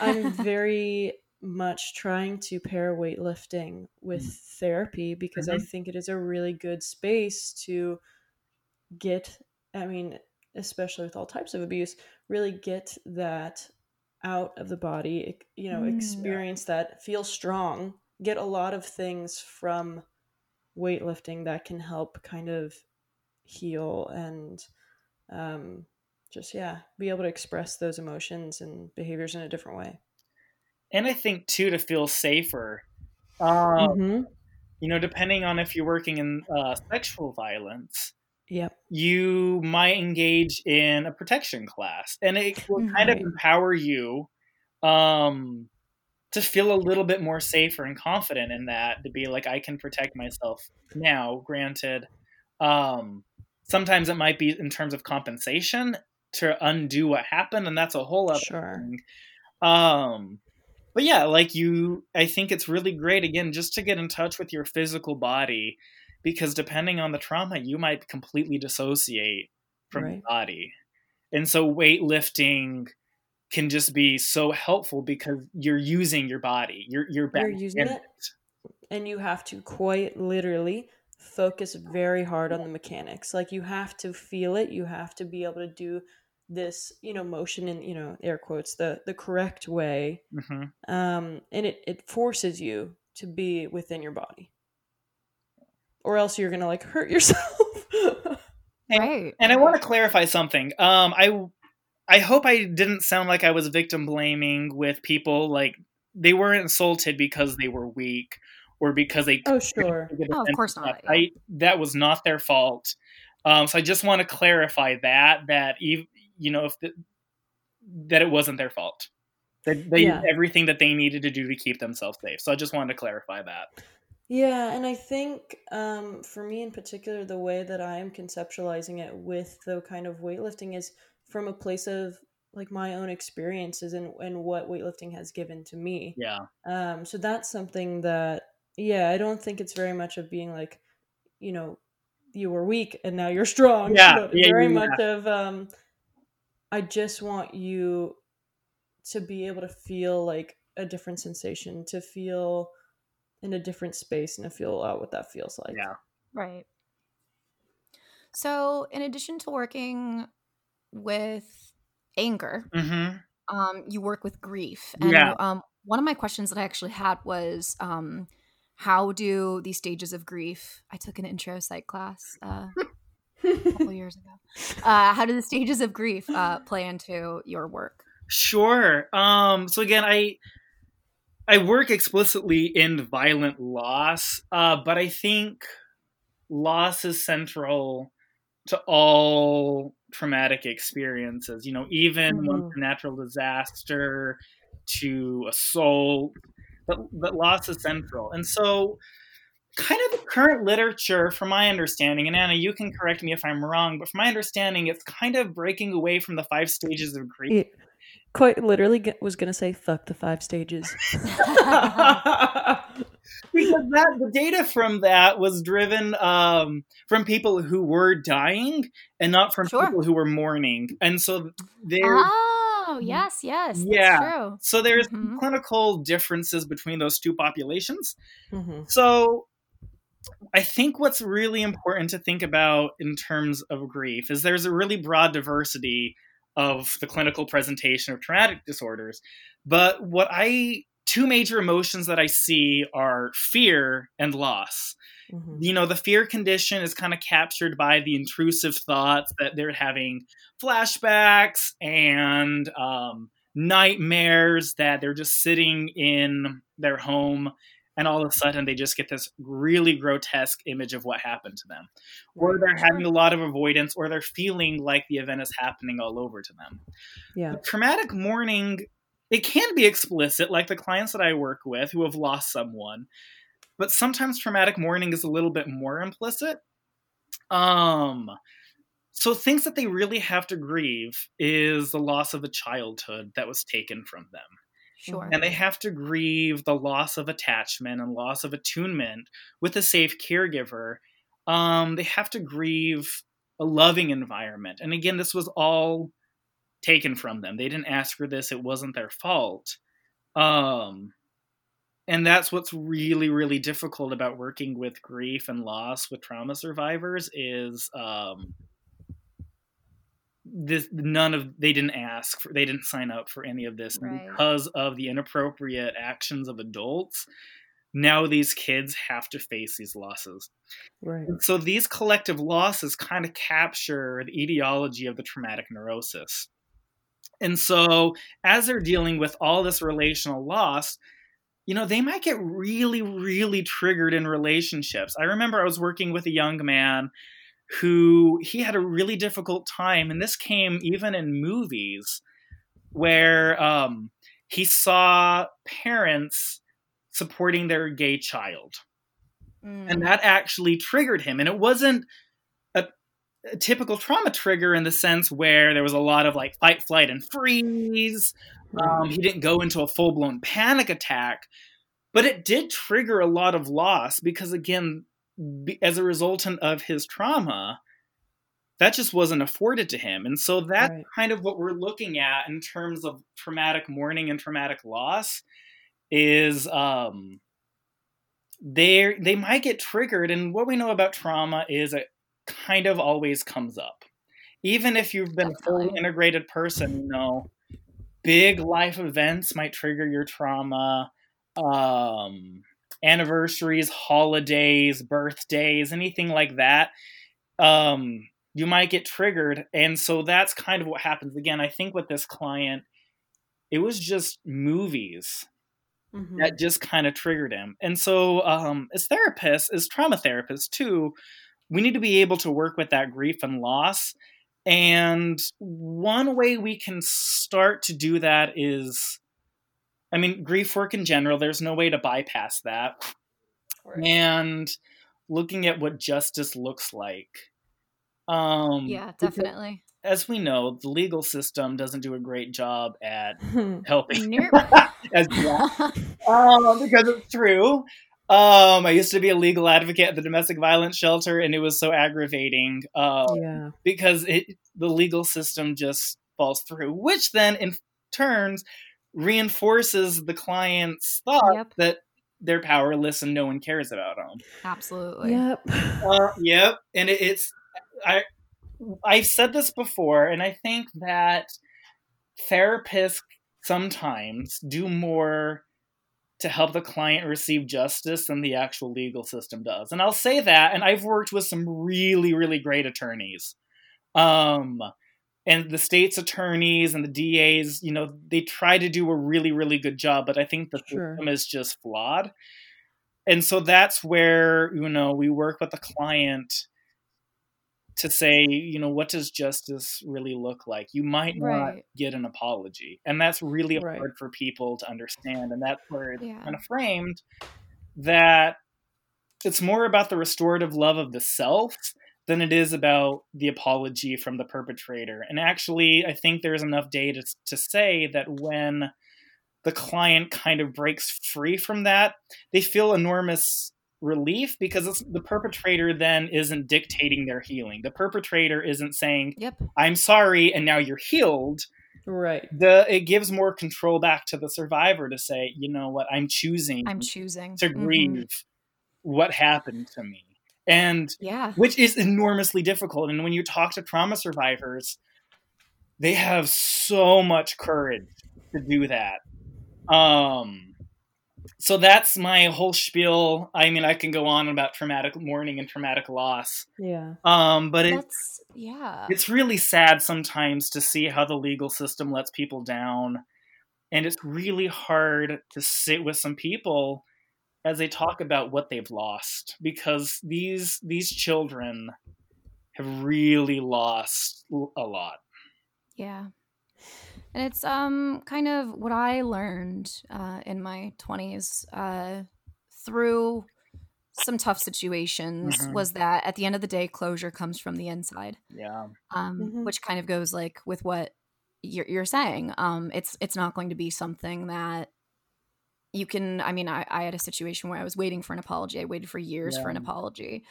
i'm <laughs> very much trying to pair weightlifting with therapy because i Mhm. think it is a really good space to get i mean especially with all types of abuse really get that out of the body you know Mm. experience that feel strong get a lot of things from weightlifting that can help kind of heal and um, just yeah be able to express those emotions and behaviors in a different way And I think too to feel safer. Um, Mhm. You know, depending on if you're working in uh, sexual violence, yep you might engage in a protection class, and it will kind of empower you um, to feel a little bit more safer and confident in that to be like I can protect myself now. Granted, um, sometimes it might be in terms of compensation to undo what happened, and that's a whole other Sure. thing. Um, but yeah, like you, I think it's really great again just to get in touch with your physical body because depending on the trauma, you might completely dissociate from Right. the body, and so weightlifting can just be so helpful because you're using your body. You're you're back You're using in it. and you have to quite literally focus very hard on the mechanics. Like you have to feel it. You have to be able to do this you know motion in you know air quotes the the correct way. Hmm um and it it forces you to be within your body. Or else you're gonna like hurt <laughs> yourself. And- right. And I want to clarify something. Um, I I hope I didn't sound like I was victim blaming with people. Like they weren't insulted because they were weak or because they oh sure Oh, of course not, I that was not their fault. Um, so I just want to clarify that that ev- you know if the, that it wasn't their fault. That they Yeah. did everything that they needed to do to keep themselves safe. So I just wanted to clarify that. Yeah, and I think um, for me in particular, the way that I am conceptualizing it with the kind of weightlifting is from a place of like my own experiences and, and what weightlifting has given to me. Yeah. Um, so that's something that, yeah, I don't think it's very much of being like, you know, you were weak and now you're strong. Yeah, but yeah, very yeah, much of, um, I just want you to be able to feel like a different sensation, to feel in a different space and to feel out what that feels like. Yeah. Right. So, in addition to working with anger, hmm um, you work with grief. And Yeah. um, one of my questions that I actually had was um, how do these stages of grief? I took an intro psych class uh, a couple years ago. Uh, how do the stages of grief uh, play into your work? Sure. Um, so again, I I work explicitly in violent loss, uh, but I think loss is central to all traumatic experiences. You know, even Mhm. from natural disaster to assault, but, but loss is central. And so, kind of the current literature, from my understanding, and Anna, you can correct me if I'm wrong, but from my understanding, it's kind of breaking away from the five stages of grief. Yeah, quite literally g- was gonna say fuck the five stages. <laughs> <laughs> because that the data from that was driven um, from people who were dying and not from Sure. people who were mourning, and so there. Oh, yes, yes. Yeah. That's true. So there's Mhm. clinical differences between those two populations. hmm So I think what's really important to think about in terms of grief is there's a really broad diversity of the clinical presentation of traumatic disorders. But what I two major emotions that I see are fear and loss. hmm You know, the fear condition is kind of captured by the intrusive thoughts that they're having flashbacks and um, nightmares that they're just sitting in their home and all of a sudden they just get this really grotesque image of what happened to them. Or they're having a lot of avoidance or they're feeling like the event is happening all over to them. Yeah. Traumatic mourning, it can be explicit, like the clients that I work with who have lost someone, but sometimes traumatic mourning is a little bit more implicit. Um, so things that they really have to grieve is the loss of a childhood that was taken from them Sure. and they have to grieve the loss of attachment and loss of attunement with a safe caregiver. Um, they have to grieve a loving environment. And again, this was all taken from them. They didn't ask for this, it wasn't their fault. Um, and that's what's really, really difficult about working with grief and loss with trauma survivors is um, this none of they didn't ask for they didn't sign up for any of this Right. because of the inappropriate actions of adults now these kids have to face these losses Right. and so these collective losses kind of capture the etiology of the traumatic neurosis and so as they're dealing with all this relational loss you know they might get really really triggered in relationships i remember i was working with a young man who he had a really difficult time and this came even in movies where um he saw parents supporting their gay child. Mm. And that actually triggered him. And it wasn't a typical trauma trigger in the sense where there was a lot of like fight, flight, and freeze. Um, he didn't go into a full blown panic attack, but it did trigger a lot of loss because, again, as a resultant of his trauma, that just wasn't afforded to him. And so that's Right. kind of what we're looking at in terms of traumatic mourning and traumatic loss is um they they might get triggered and what we know about trauma is it kind of always comes up. Even if you've been a fully integrated person, you know, big life events might trigger your trauma. Um anniversaries, holidays, birthdays, anything like that. Um you might get triggered and so that's kind of what happens again i think with this client it was just movies Mhm. that just kind of triggered him and so um as therapists as trauma therapists too we need to be able to work with that grief and loss and one way we can start to do that is i mean grief work in general there's no way to bypass that Right. and looking at what justice looks like um yeah, definitely. as we know the legal system doesn't do a great job at <laughs> helping <laughs> as well <laughs> um, because it's true. Um, I used to be a legal advocate at the domestic violence shelter, and it was so aggravating uh, yeah. because it the legal system just falls through, which then in turns reinforces the client's thought Yep. that they're powerless and no one cares about them. Absolutely. Yep. <laughs> Uh, yep, and it, it's I I've said this before, and I think that therapists sometimes do more to help the client receive justice than the actual legal system does. And I'll say that, and I've worked with some really, really great attorneys. Um, and the state's attorneys and the DAs, you know, they try to do a really, really good job, but I think the Sure. system is just flawed. And so that's where, you know, we work with the client to say, you know, what does justice really look like? You might not Right. get an apology. And that's really Right. hard for people to understand. And that's where it's Yeah. kind of framed that it's more about the restorative love of the self than it is about the apology from the perpetrator. And actually, I think there's enough data to say that when the client kind of breaks free from that, they feel enormous relief because it's, the perpetrator then isn't dictating their healing. The perpetrator isn't saying, Yep. "I'm sorry," and now you're healed. Right. The it gives more control back to the survivor to say, "You know what? I'm choosing I'm choosing to Mhm. grieve what happened to me," and Yeah. which is enormously difficult. And when you talk to trauma survivors, they have so much courage to do that. Um, so that's my whole spiel. I mean, I can go on about traumatic mourning and traumatic loss. Yeah. Um, but it, That's yeah. it's really sad sometimes to see how the legal system lets people down. And it's really hard to sit with some people as they talk about what they've lost because these these children have really lost a lot. Yeah. And it's um kind of what I learned uh, in my 20s uh, through some tough situations Mhm. was that at the end of the day closure comes from the inside. Yeah. Um, Mhm. which kind of goes like with what you're, you're saying. Um, it's it's not going to be something that you can I mean I, I had a situation where I was waiting for an apology. I waited for years for an apology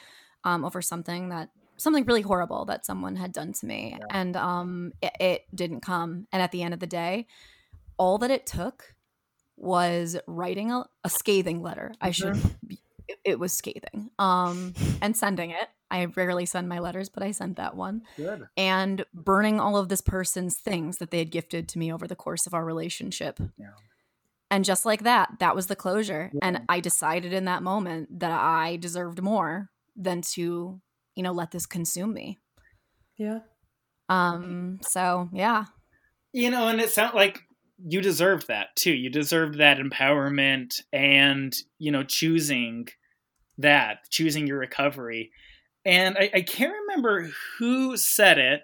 um, over something that something really horrible that someone had done to me Yeah. and um it, it didn't come and at the end of the day all that it took was writing a, a scathing letter i should it, it was scathing um and sending it i rarely send my letters but i sent that one Good. and burning all of this person's things that they had gifted to me over the course of our relationship Yeah. and just like that that was the closure Yeah. and i decided in that moment that i deserved more than to you know let this consume me Yeah. um so yeah You know, and it sounds like you deserved that too. You deserved that empowerment and, you know, choosing that, choosing your recovery. And I, I can't remember who said it,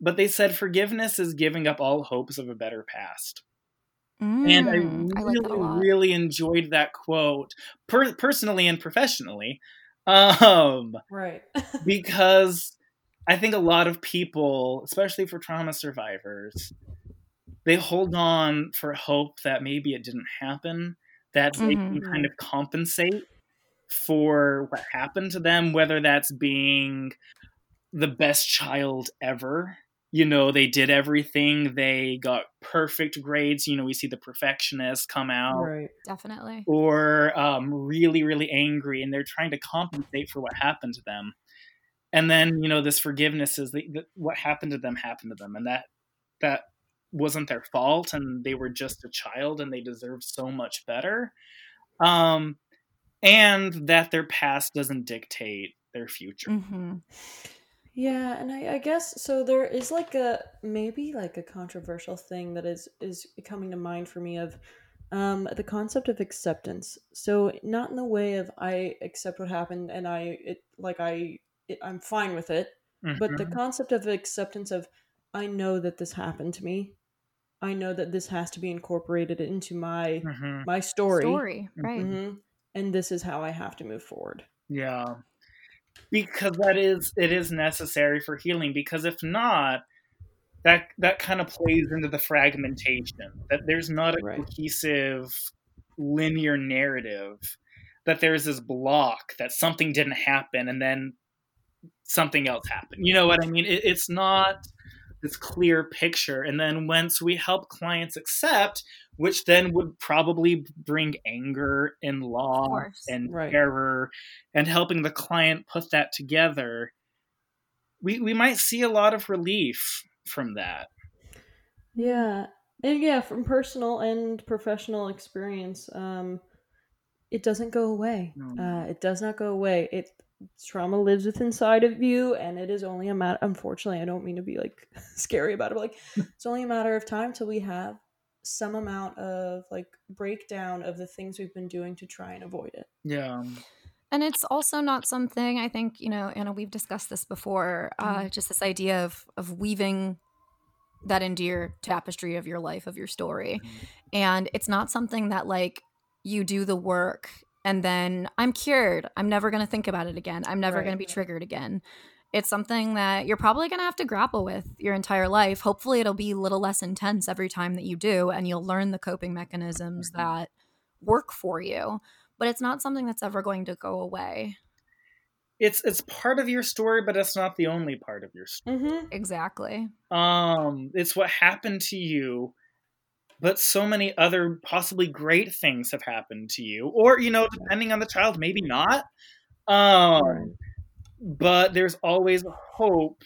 but they said forgiveness is giving up all hopes of a better past. Mm, and I I like really, really enjoyed that quote, per- personally and professionally, um, Right. <laughs> because I think a lot of people, especially for trauma survivors, they hold on for hope that maybe it didn't happen, that they can Mhm. kind of compensate for what happened to them, whether that's being the best child ever. You know, they did everything, they got perfect grades. You know, we see the perfectionists come out right. Definitely. or um, really, really angry, and they're trying to compensate for what happened to them. And then, you know, this forgiveness is the, the, what happened to them happened to them, and that that wasn't their fault, and they were just a child, and they deserve so much better. Um, and that their past doesn't dictate their future. hmm Yeah, and I, I guess so. There is like a maybe like a controversial thing that is is coming to mind for me of um the concept of acceptance. So not in the way of I accept what happened and I it like I it, I'm fine with it, but the Mhm. concept of acceptance of I know that this happened to me. I know that this has to be incorporated into my Mhm. my story. Story, right? hmm And this is how I have to move forward. Yeah. Because that is it is necessary for healing because if not that that kind of plays into the fragmentation that there's not a Right. cohesive linear narrative that there's this block that something didn't happen and then something else happened. You know what I mean? It, it's not this clear picture and then once we help clients accept which then would probably bring anger and Of loss and Right. terror and helping the client put that together we we might see a lot of relief from that Yeah, and yeah, from personal and professional experience, um, it doesn't go away. No. Uh, it does not go away. It trauma lives within inside of you, and it is only a matter. Unfortunately, I don't mean to be like <laughs> scary about it, but like <laughs> it's only a matter of time till we have some amount of like breakdown of the things we've been doing to try and avoid it. yeah And it's also not something I think you know, Anna. We've discussed this before. Uh, Mhm. just this idea of of weaving that into your tapestry of your life of your story, and it's not something that like you do the work and then I'm cured. I'm never going to think about it again. I'm never Right. going to be triggered again. It's something that you're probably going to have to grapple with your entire life. Hopefully, it'll be a little less intense every time that you do, and you'll learn the coping mechanisms Mhm. that work for you. But it's not something that's ever going to go away. it's it's part of your story but it's not the only part of your story Mm-hmm. Exactly. um it's what happened to you but so many other possibly great things have happened to you. Or you know depending on the child maybe not. Um Right. but there's always hope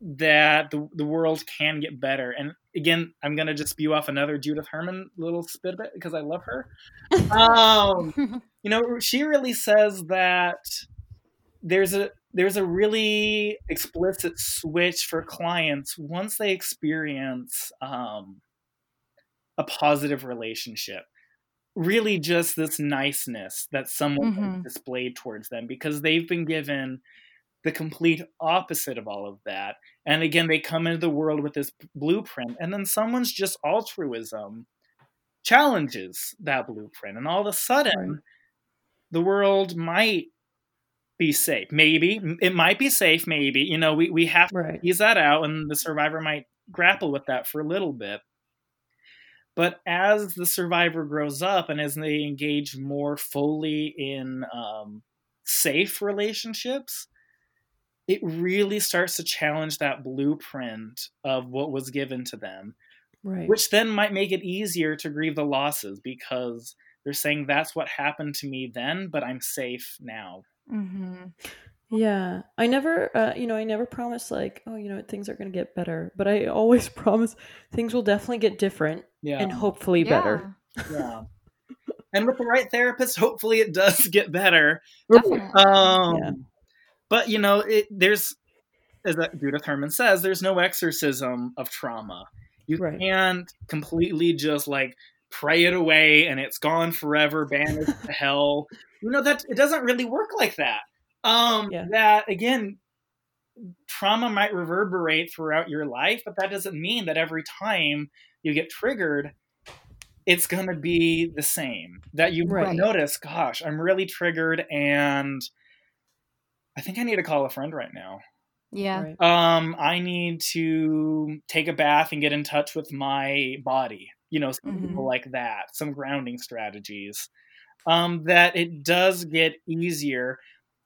that the, the world can get better. And again i'm gonna just spew off another judith herman little spit bit because i love her. Um <laughs> you know she really says that there's a there's a really explicit switch for clients once they experience um, a positive relationship really just this niceness that someone has Mhm. displayed towards them because they've been given the complete opposite of all of that and again they come into the world with this blueprint and then someone's just altruism challenges that blueprint and all of a sudden Right. the world might be safe maybe it might be safe maybe you know we, we have to Right. ease that out and the survivor might grapple with that for a little bit but as the survivor grows up and as they engage more fully in um, safe relationships it really starts to challenge that blueprint of what was given to them Right. which then might make it easier to grieve the losses because they're saying that's what happened to me then but i'm safe now hmm Yeah, I never, uh, you know, I never promise like, oh, you know, things are going to get better, but I always <laughs> promise things will definitely get different yeah. and hopefully better. yeah. And with the right therapist <laughs> hopefully it does get better. Definitely. um Yeah. but you know it there's as that judith herman says there's no exorcism of trauma. You Right. can't completely just like pray it away and it's gone forever banished to hell. You know that it doesn't really work like that um Yeah. that again trauma might reverberate throughout your life but that doesn't mean that every time you get triggered it's going to be the same. That you Right. notice, gosh, I'm really triggered and I think I need to call a friend right now. Yeah. Right. Um, I need to take a bath and get in touch with my body. You know, something Mhm. like that. Some grounding strategies. Um, that it does get easier,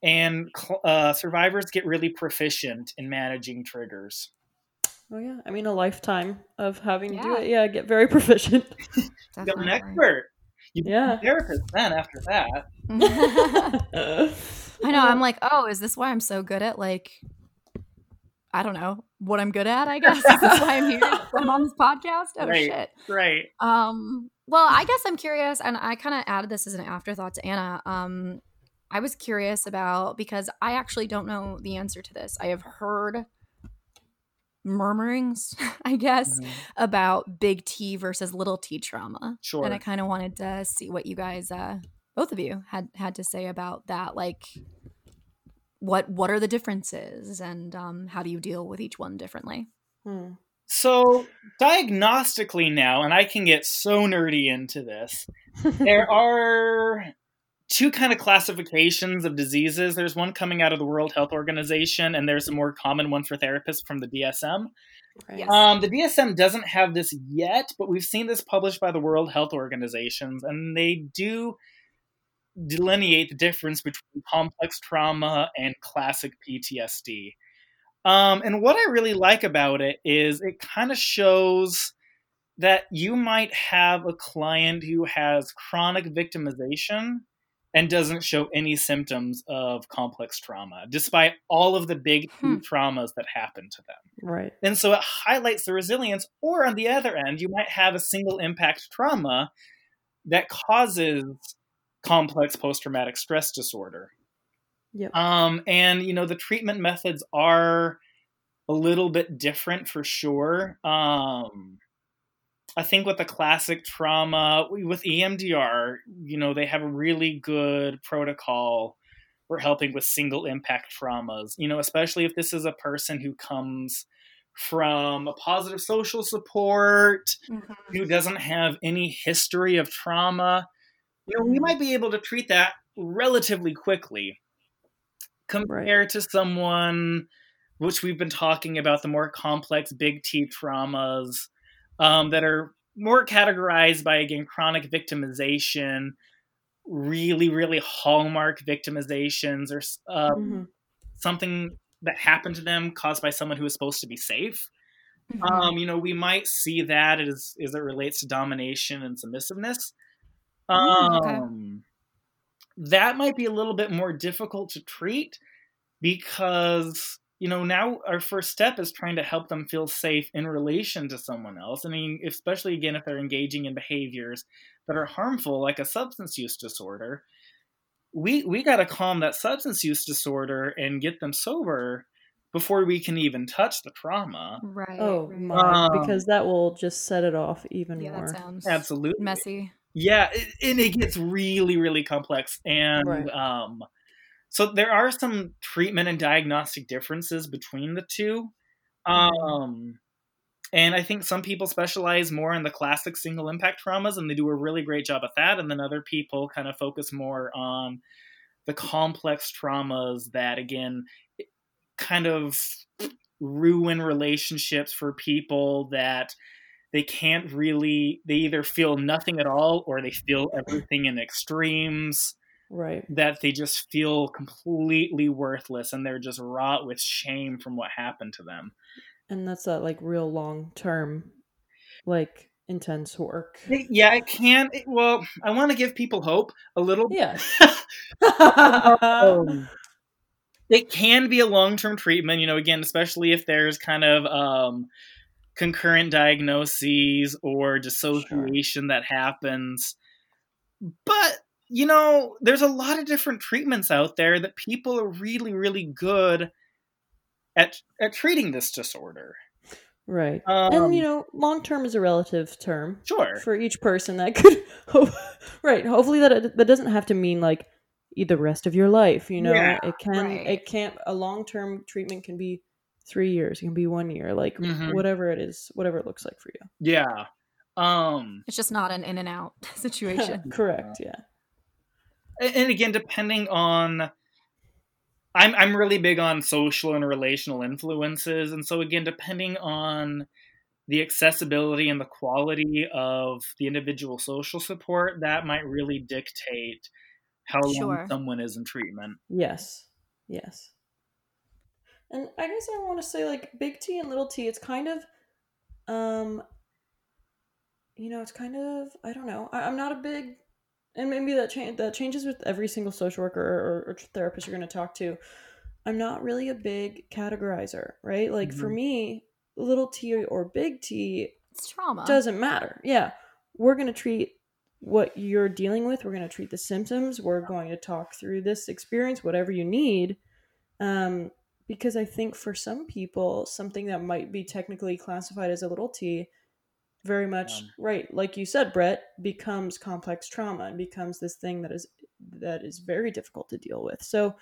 and uh, survivors get really proficient in managing triggers. Oh yeah. I mean, a lifetime of having to do it. Yeah, get very <laughs> proficient. <laughs> You got an expert. You Yeah. a therapist then after that. <laughs> I know. I'm like, oh, is this why I'm so good at like, I don't know what I'm good at. I guess is this why I'm here. I'm on this podcast. Oh Right. shit. Right. Um. Well, I guess I'm curious, and I kind of added this as an afterthought to Anna. Um, I was curious about because I actually don't know the answer to this. I have heard murmurings, <laughs> I guess, Mhm. about big T versus little T trauma. Sure. And I kind of wanted to see what you guys, uh, both of you, had had to say about that. Like, what what are the differences, and um, how do you deal with each one differently? Hmm. So, diagnostically now, and I can get so nerdy into this, <laughs> there are two kind of classifications of diseases. There's one coming out of the World Health Organization, and there's a more common one for therapists from the DSM. Right. Yes. Um, the DSM doesn't have this yet, but we've seen this published by the World Health Organizations, and they do delineate the difference between complex trauma and classic PTSD. Um, and what I really like about it is it kind of shows that you might have a client who has chronic victimization and doesn't show any symptoms of complex trauma, despite all of the big Hmm. traumas that happen to them. Right. And so it highlights the resilience. Or on the other end, you might have a single impact trauma that causes complex post traumatic stress disorder. Yep. Um, and, you know, the treatment methods are a little bit different for sure. Um, I think with the classic trauma, with EMDR, you know, they have a really good protocol for helping with single impact traumas, you know, especially if this is a person who comes from a positive social support, who doesn't have any history of trauma, you know, we Mhm. might be able to treat that relatively quickly compared to someone which we've been talking about the more complex big T traumas um, that are more categorized by again chronic victimization, really really hallmark victimizations or uh, Mhm. something that happened to them caused by someone who was supposed to be safe. Mhm. Um, you know, we might see that as as it relates to domination and submissiveness. Mm, okay. Um, that might be a little bit more difficult to treat because you know now our first step is trying to help them feel safe in relation to someone else. I mean, especially again if they're engaging in behaviors that are harmful, like a substance use disorder. We we got to calm that substance use disorder and get them sober before we can even touch the trauma. right. Oh right. my! Um, because that will just set it off even yeah, more. that sounds Absolutely. messy. Yeah, it, and it gets really, really complex. And Right. um, so there are some treatment and diagnostic differences between the two. Um, and I think some people specialize more in the classic single impact traumas, and they do a really great job at that. And then other people kind of focus more on the complex traumas that, again, kind of ruin relationships for people that they can't really they either feel nothing at all or they feel everything in extremes Right. that they just feel completely worthless and they're just wrought with shame from what happened to them And that's that like real long term, like intense work. yeah it can it- well i want to give people hope a little Yeah. <laughs> <laughs> um, it can be a long-term treatment you know again especially if there's kind of um, concurrent diagnoses or dissociation that happens but you know there's a lot of different treatments out there that people are really really good at at treating this disorder right. um, and you know, long term is a relative term sure for each person. That <laughs> could, hope, right? Hopefully that that doesn't have to mean like the rest of your life. You know, Yeah, it can. right. It can't. A long term treatment can be three years. It can be one year. Like Mhm. whatever it is, whatever it looks like for you. Yeah. Um, It's just not an in and out <laughs> situation. <laughs> Correct. Yeah. and and again, depending on, I'm I'm really big on social and relational influences, and so again, depending on the accessibility and the quality of the individual social support, that might really dictate how long someone is in treatment. Yes. Yes. And I guess I want to say like big T and little T, it's kind of um you know, it's kind of I don't know. I, I'm not a big and maybe that change that changes with every single social worker or, or therapist you're going to talk to. I'm not really a big categorizer, right? Like for Mhm. me, little T or big T It's trauma. doesn't matter. Yeah. We're going to treat what you're dealing with. We're going to treat the symptoms. We're going to talk through this experience, whatever you need. Um, because I think for some people, something that might be technically classified as a little t, very much Um. right, like you said, Bret, becomes complex trauma and becomes this thing that is that is very difficult to deal with. So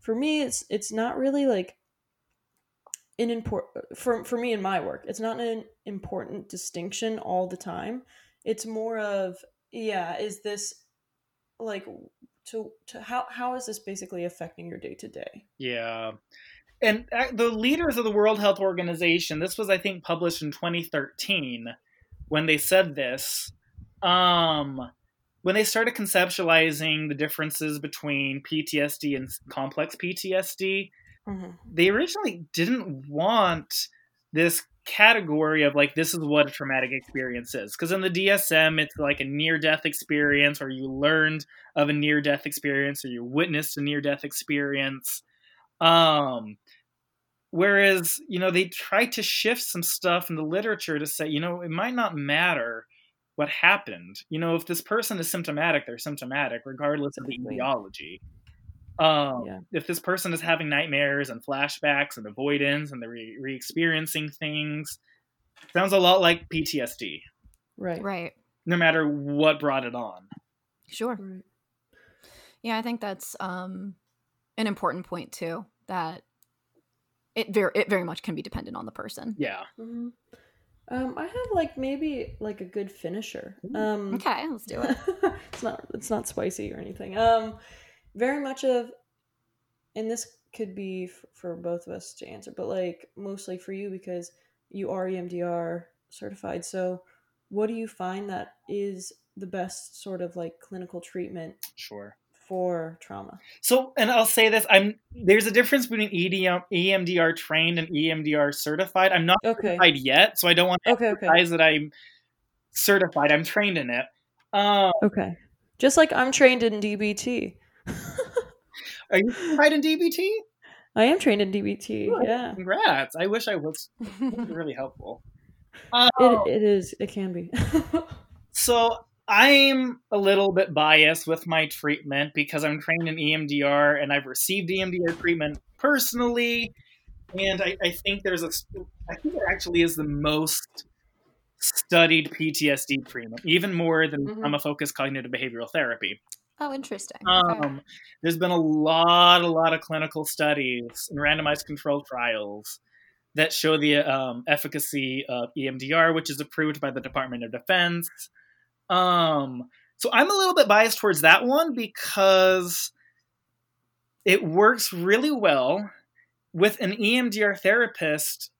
for me, it's it's not really like an important for for me in my work. It's not an important distinction all the time. It's more of yeah, is this like to to how how is this basically affecting your day to day? Yeah. And uh, the leaders of the World Health Organization, this was, I think, published in 2013 when they said this. Um, when they started conceptualizing the differences between PTSD and complex PTSD, Mm-hmm. they originally didn't want this category of like this is what a traumatic experience is because in the DSM it's like a near death experience or you learned of a near death experience or you witnessed a near death experience um whereas you know they try to shift some stuff in the literature to say you know it might not matter what happened you know if this person is symptomatic they're symptomatic regardless of the Exactly. etiology um, Yeah. if this person is having nightmares and flashbacks and avoidance and they're re- re-experiencing things sounds a lot like ptsd Right. right. no matter what brought it on Sure. Right. Yeah, I think that's um an important point too. That it very it very much can be dependent on the person. yeah Mhm. Um, I have like maybe like a good finisher. Um, Okay, let's do it. <laughs> it's not it's not spicy or anything. Um, very much of, and this could be f- for both of us to answer, but like mostly for you because you are EMDR certified. So, what do you find that is the best sort of like clinical treatment sure for trauma? so and i'll say this i'm there's a difference between EDM, emdr trained and emdr certified i'm not Okay. certified yet so i don't want to Okay. Okay. emphasize that i'm certified i'm trained in it um, Okay. Just like I'm trained in DBT. <laughs> are you certified in dbt I am trained in DBT. Good. Yeah. congrats i wish i was <laughs> really helpful um, It, it is. It can be. <laughs> So I'm a little bit biased with my treatment because I'm trained in EMDR and I've received EMDR treatment personally. And I, I think there's a, I think it actually is the most studied PTSD treatment, even more than Mhm. trauma focused cognitive behavioral therapy. oh, interesting. Okay. Um, there's been a lot, a lot of clinical studies and randomized controlled trials that show the um, efficacy of EMDR, which is approved by the Department of Defense. Um, so I'm a little bit biased towards that one because it works really well with an EMDR therapist.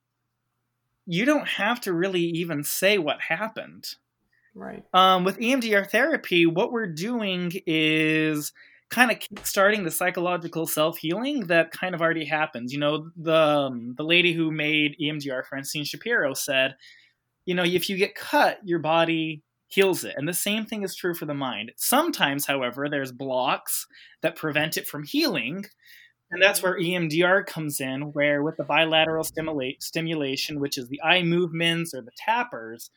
You don't have to really even say what happened right. um, with EMDR therapy, what we're doing is kind of starting the psychological self healing that kind of already happens. You know, the um, the lady who made EMDR, Francine Shapiro, said, you know, if you get cut, your body heals it, and the same thing is true for the mind. Sometimes, however, there's blocks that prevent it from healing. And that's where EMDR comes in, where with the bilateral stimulate, stimulation, which is the eye movements or the tappers,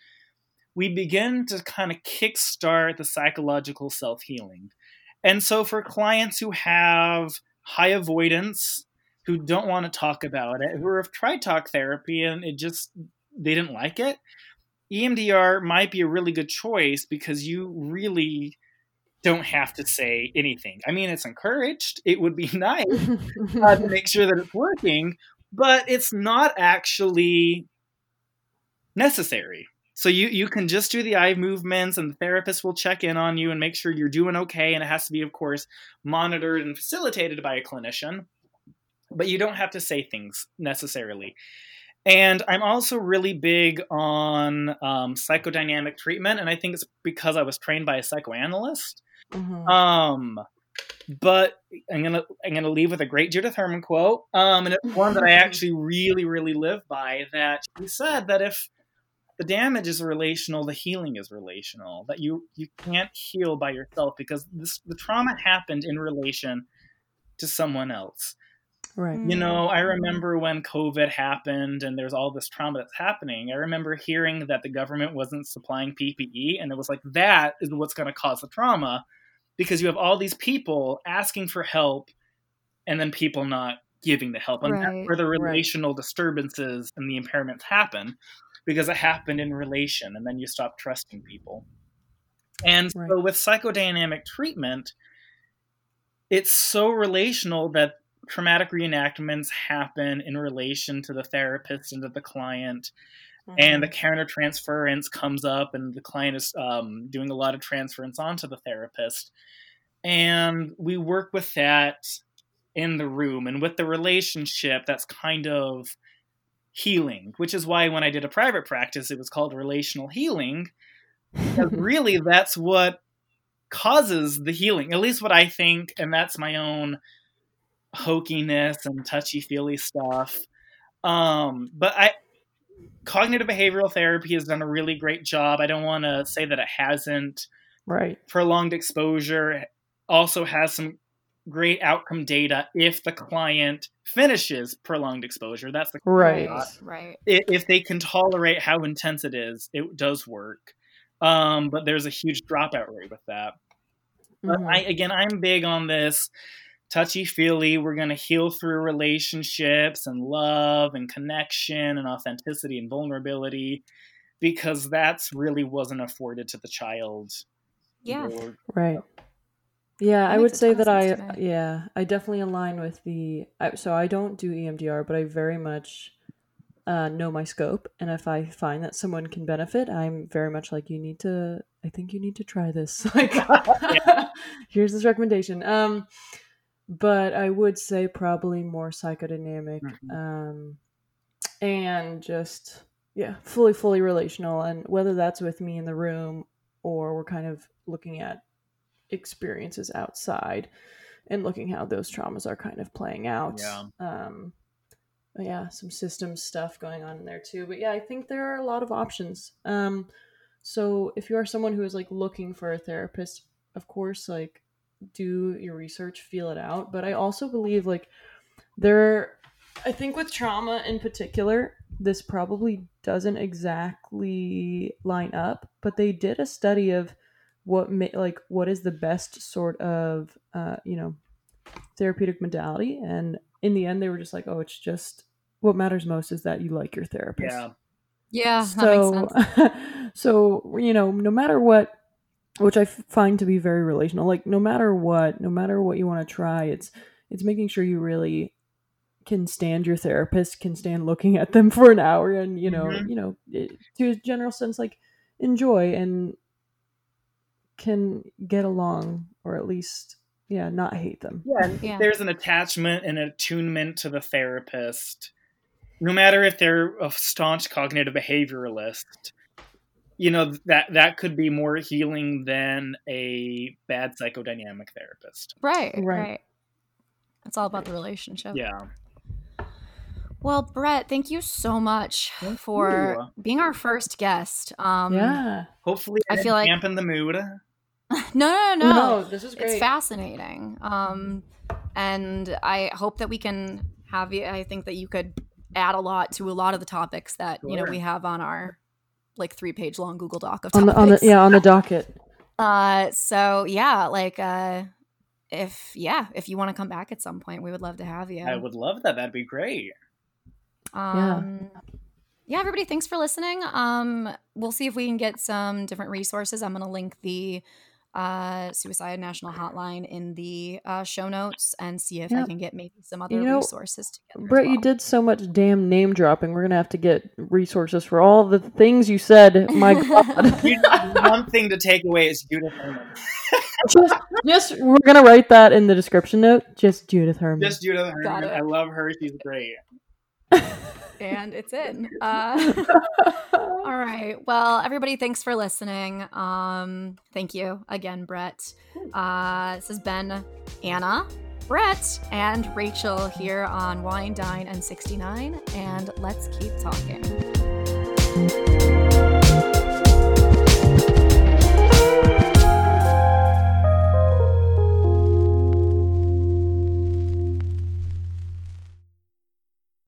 we begin to kind of kickstart the psychological self healing. And so, for clients who have high avoidance, who don't want to talk about it, who have tried talk therapy and it just, they didn't like it, EMDR might be a really good choice because you really don't have to say anything. I mean, it's encouraged. It would be <laughs> nice uh, to make sure that it's working, but it's not actually necessary. So you you can just do the eye movements, and the therapist will check in on you and make sure you're doing okay. And it has to be, of course, monitored and facilitated by a clinician. But you don't have to say things necessarily. And I'm also really big on um, psychodynamic treatment, and I think it's because I was trained by a psychoanalyst. Mhm. Um, but I'm gonna I'm gonna leave with a great Judith Herman quote, um, and it's one that I <laughs> actually really really live by. That she said that if the damage is relational, the healing is relational. That you you can't heal by yourself because this the trauma happened in relation to someone else. Right. You mm. know, I remember when COVID happened and there's all this trauma that's happening. I remember hearing that the government wasn't supplying PPE, and it was like, that is what's going to cause the trauma because you have all these people asking for help and then people not giving the help. And Right, that's where the right. relational disturbances and the impairments happen because it happened in relation, and then you stop trusting people. And so with psychodynamic treatment, it's so relational that traumatic reenactments happen in relation to the therapist and to the client and the Mhm. counter transference comes up and the client is um, doing a lot of transference onto the therapist and we work with that in the room and with the relationship that's kind of healing which is why when i did a private practice it was called relational healing because <laughs> really that's what causes the healing at least what i think and that's my own hokiness and touchy feely stuff um but i cognitive behavioral therapy has done a really great job i don't want to say that it hasn't right. prolonged exposure also has some great outcome data if the client finishes prolonged exposure that's the Right. Right. if they can tolerate how intense it is, it does work. Um, but there's a huge dropout rate with that. But Mhm. I again, I'm big on this touchy feely. We're gonna heal through relationships and love and connection and authenticity and vulnerability because that's really wasn't afforded to the child. Yeah. Or- Right. Yeah, That I would say that I sense to me. yeah, I definitely align with the I, so I don't do EMDR, but I very much uh, know my scope, and if I find that someone can benefit, I'm very much like you need to. I think you need to try this. <laughs> Like, <laughs> here's this recommendation. Um, but I would say probably more psychodynamic, Mhm. um, and just yeah, fully fully relational, and whether that's with me in the room or we're kind of looking at experiences outside and looking how those traumas are kind of playing out. Yeah. Um, yeah, some systems stuff going on in there too. But yeah, I think there are a lot of options. Um, so if you are someone who is like looking for a therapist, of course, like do your research, feel it out. But I also believe like there, I think with trauma in particular, this probably doesn't exactly line up. But they did a study of what ma- like what is the best sort of uh, you know therapeutic modality, and in the end, they were just like, oh, it's just what matters most is that you like your therapist yeah. Yeah. That makes so sense. <laughs> so you know no matter what which I find to be very relational like no matter what no matter what you want to try it's it's making sure you really can stand your therapist can stand looking at them <laughs> for an hour and you know Mhm. you know it, to a general sense like enjoy and can get along or at least yeah not hate them Yeah, Yeah. there's an attachment and attunement to the therapist, no matter if they're a staunch cognitive behavioralist, you know that that could be more healing than a bad psychodynamic therapist. Right. Right. Right. It's all about the relationship. Yeah, Well, Bret, thank you so much Thank for you. being our first guest. Um, yeah hopefully I I feel like- dampen the mood. <laughs> No, no, no, no. this is It's fascinating. Um, and I hope that we can have you. I think that you could add a lot to a lot of the topics that you know we have on our like three page long Google Doc of on the on the yeah on the <laughs> docket Uh, so yeah, like uh, if yeah, if you want to come back at some point, we would love to have you. I would love that. That'd be great. Um, yeah. everybody, thanks for listening. Um, we'll see if we can get some different resources. I'm going to link the uh, Suicide National Hotline in the uh, show notes and see if I can get maybe some other You know, resources together. as Bret, you did so much damn name dropping. We're gonna have to get resources for all the things you said. My God, <laughs> You- one thing to take away is Judith Herman. just, just we're gonna write that in the description note. Just Judith Herman. Just Judith Herman. I love her. She's great. And it's in. <laughs> Uh, <laughs> all right. Well, everybody, thanks for listening. Um, thank you again, Bret. Uh, this has been Anna, Bret, and Rachel here on Wine, Dine, and 69. And let's keep talking.